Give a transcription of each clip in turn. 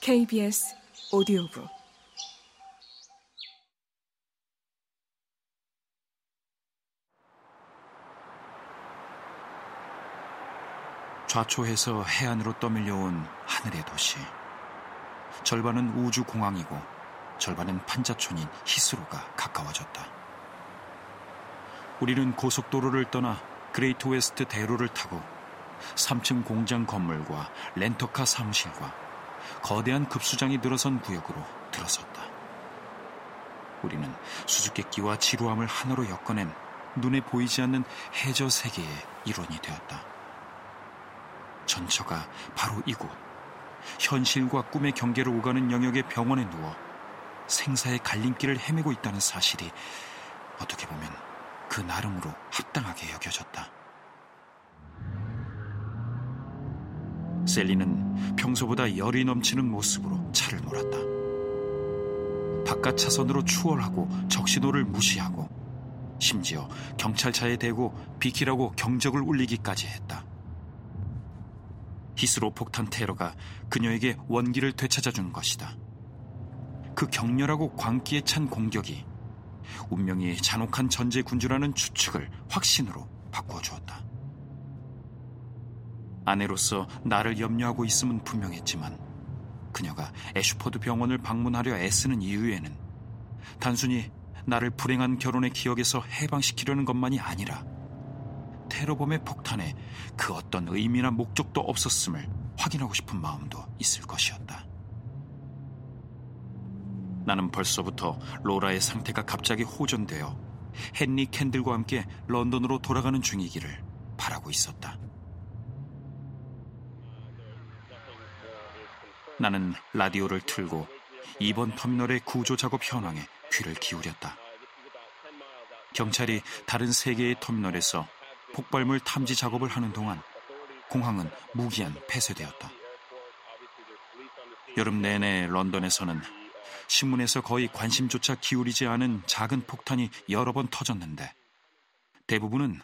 KBS 오디오북 좌초해서 해안으로 떠밀려온 하늘의 도시. 절반은 우주공항이고 절반은 판자촌인 히스로가 가까워졌다. 우리는 고속도로를 떠나 그레이트 웨스트 대로를 타고 3층 공장 건물과 렌터카 사무실과 거대한 급수장이 늘어선 구역으로 들어섰다. 우리는 수수께끼와 지루함을 하나로 엮어낸 눈에 보이지 않는 해저 세계의 일원이 되었다. 전처가 바로 이곳, 현실과 꿈의 경계를 오가는 영역의 병원에 누워 생사의 갈림길을 헤매고 있다는 사실이 어떻게 보면 그 나름으로 합당하게 여겨졌다. 셀리는 평소보다 열이 넘치는 모습으로 차를 몰았다. 바깥 차선으로 추월하고 적신호를 무시하고 심지어 경찰차에 대고 비키라고 경적을 울리기까지 했다. 히스로 폭탄 테러가 그녀에게 원기를 되찾아준 것이다. 그 격렬하고 광기에 찬 공격이 운명이 잔혹한 전제 군주라는 추측을 확신으로 바꾸어 주었다. 아내로서 나를 염려하고 있음은 분명했지만 그녀가 애슈퍼드 병원을 방문하려 애쓰는 이유에는 단순히 나를 불행한 결혼의 기억에서 해방시키려는 것만이 아니라 테러범의 폭탄에 그 어떤 의미나 목적도 없었음을 확인하고 싶은 마음도 있을 것이었다. 나는 벌써부터 로라의 상태가 갑자기 호전되어 헨리 캔들과 함께 런던으로 돌아가는 중이기를 바라고 있었다. 나는 라디오를 틀고 이번 터미널의 구조 작업 현황에 귀를 기울였다. 경찰이 다른 세 개의 터미널에서 폭발물 탐지 작업을 하는 동안 공항은 무기한 폐쇄되었다. 여름 내내 런던에서는 신문에서 거의 관심조차 기울이지 않은 작은 폭탄이 여러 번 터졌는데 대부분은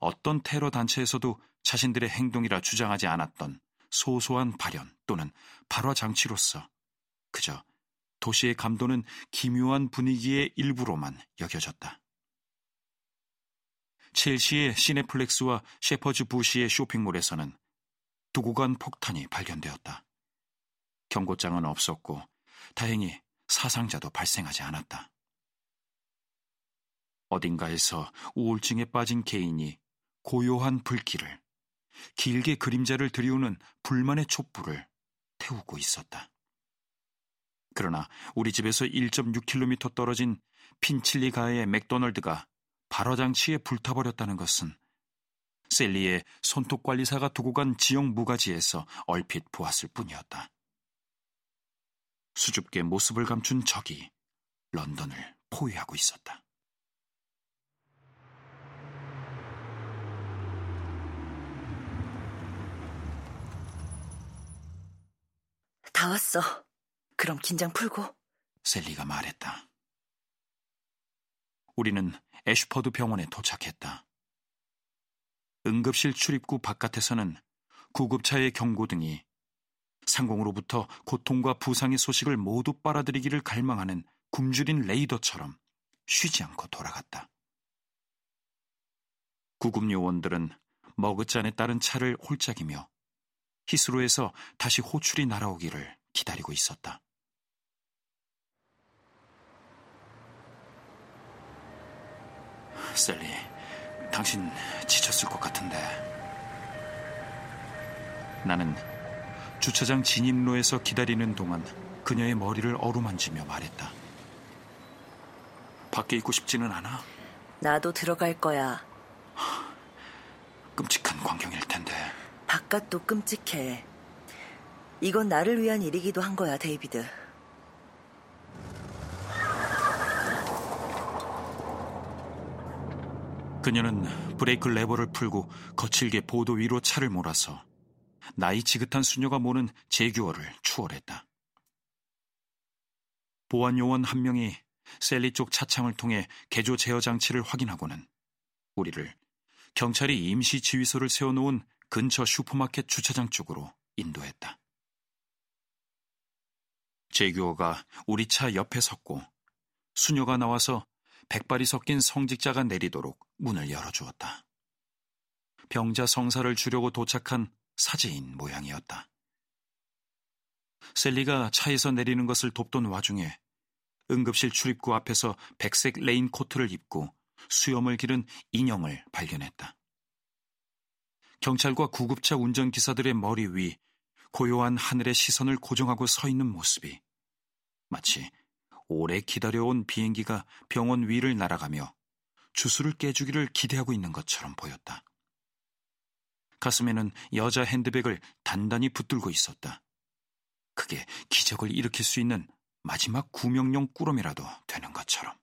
어떤 테러 단체에서도 자신들의 행동이라 주장하지 않았던 소소한 발현 또는 발화 장치로서 그저 도시의 감도는 기묘한 분위기의 일부로만 여겨졌다. 첼시의 시네플렉스와 셰퍼즈 부시의 쇼핑몰에서는 두고 간 폭탄이 발견되었다. 경고장은 없었고 다행히 사상자도 발생하지 않았다. 어딘가에서 우울증에 빠진 개인이 고요한 불길을 길게 그림자를 들이우는 불만의 촛불을 태우고 있었다. 그러나 우리 집에서 1.6km 떨어진 핀칠리가의 맥도널드가 발화장치에 불타버렸다는 것은 셀리의 손톱 관리사가 두고 간 지역 무가지에서 얼핏 보았을 뿐이었다. 수줍게 모습을 감춘 적이 런던을 포위하고 있었다. 다 왔어. 그럼 긴장 풀고. 셀리가 말했다. 우리는 애슈퍼드 병원에 도착했다. 응급실 출입구 바깥에서는 구급차의 경고등이 상공으로부터 고통과 부상의 소식을 모두 빨아들이기를 갈망하는 굶주린 레이더처럼 쉬지 않고 돌아갔다. 구급 요원들은 머그잔에 따른 차를 홀짝이며 히스로에서 다시 호출이 날아오기를 기다리고 있었다. 셀리, 당신 지쳤을 것 같은데. 나는 주차장 진입로에서 기다리는 동안 그녀의 머리를 어루만지며 말했다. 밖에 있고 싶지는 않아? 나도 들어갈 거야. 끔찍한 광경일 텐데. 바깥도 끔찍해. 이건 나를 위한 일이기도 한 거야, 데이비드. 그녀는 브레이크 레버를 풀고 거칠게 보도 위로 차를 몰아서 나이 지긋한 수녀가 모는 재규어를 추월했다. 보안 요원 한 명이 샐리 쪽 차창을 통해 개조 제어 장치를 확인하고는 우리를 경찰이 임시 지휘소를 세워놓은 근처 슈퍼마켓 주차장 쪽으로 인도했다. 제규어가 우리 차 옆에 섰고 수녀가 나와서 백발이 섞인 성직자가 내리도록 문을 열어주었다. 병자 성사를 주려고 도착한 사제인 모양이었다. 셀리가 차에서 내리는 것을 돕던 와중에 응급실 출입구 앞에서 백색 레인 코트를 입고 수염을 기른 인영을 발견했다. 경찰과 구급차 운전기사들의 머리 위 고요한 하늘에 시선을 고정하고 서 있는 모습이 마치 오래 기다려온 비행기가 병원 위를 날아가며 주술을 깨주기를 기대하고 있는 것처럼 보였다. 가슴에는 여자 핸드백을 단단히 붙들고 있었다. 그게 기적을 일으킬 수 있는 마지막 구명용 꾸러미라도 되는 것처럼.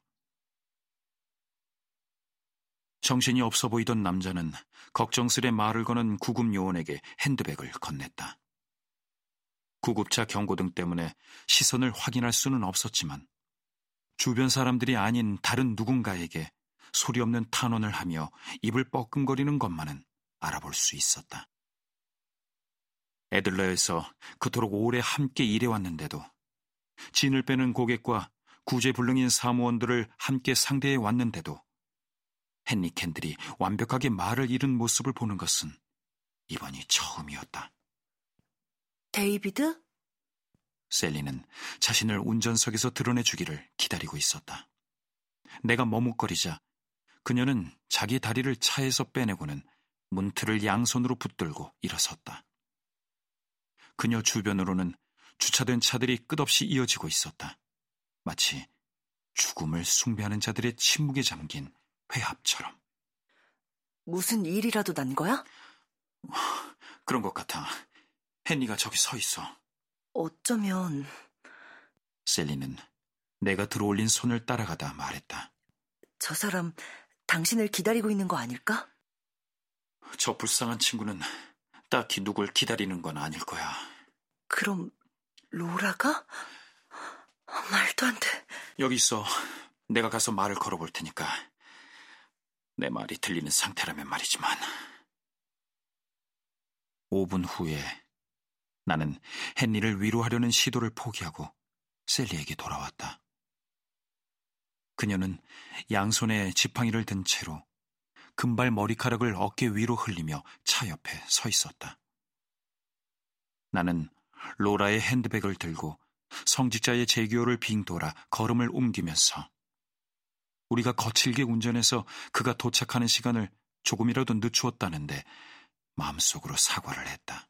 정신이 없어 보이던 남자는 걱정스레 말을 거는 구급 요원에게 핸드백을 건넸다. 구급차 경고등 때문에 시선을 확인할 수는 없었지만 주변 사람들이 아닌 다른 누군가에게 소리 없는 탄원을 하며 입을 뻐끔거리는 것만은 알아볼 수 있었다. 애들러에서 그토록 오래 함께 일해왔는데도 진을 빼는 고객과 구제불능인 사무원들을 함께 상대해 왔는데도 헨리 켄들이 완벽하게 말을 잃은 모습을 보는 것은 이번이 처음이었다. 데이비드? 샐리는 자신을 운전석에서 들어내주기를 기다리고 있었다. 내가 머뭇거리자 그녀는 자기 다리를 차에서 빼내고는 문틀을 양손으로 붙들고 일어섰다. 그녀 주변으로는 주차된 차들이 끝없이 이어지고 있었다. 마치 죽음을 숭배하는 자들의 침묵에 잠긴 회합처럼. 무슨 일이라도 난 거야? 그런 것 같아. 헨리가 저기 서 있어. 어쩌면 셀리는 내가 들어올린 손을 따라가다 말했다. 저 사람 당신을 기다리고 있는 거 아닐까? 저 불쌍한 친구는 딱히 누굴 기다리는 건 아닐 거야. 그럼 로라가? 말도 안 돼. 여기 있어. 내가 가서 말을 걸어볼 테니까. 내 말이 들리는 상태라면 말이지만. 5분 후에 나는 헨리를 위로하려는 시도를 포기하고 셀리에게 돌아왔다. 그녀는 양손에 지팡이를 든 채로 금발 머리카락을 어깨 위로 흘리며 차 옆에 서 있었다. 나는 로라의 핸드백을 들고 성직자의 제교를 빙 돌아 걸음을 옮기면서 우리가 거칠게 운전해서 그가 도착하는 시간을 조금이라도 늦추었다는데 마음속으로 사과를 했다.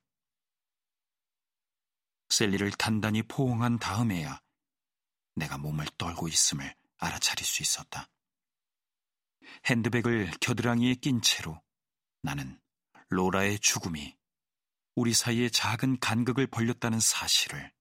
셀리를 단단히 포옹한 다음에야 내가 몸을 떨고 있음을 알아차릴 수 있었다. 핸드백을 겨드랑이에 낀 채로 나는 로라의 죽음이 우리 사이에 작은 간극을 벌렸다는 사실을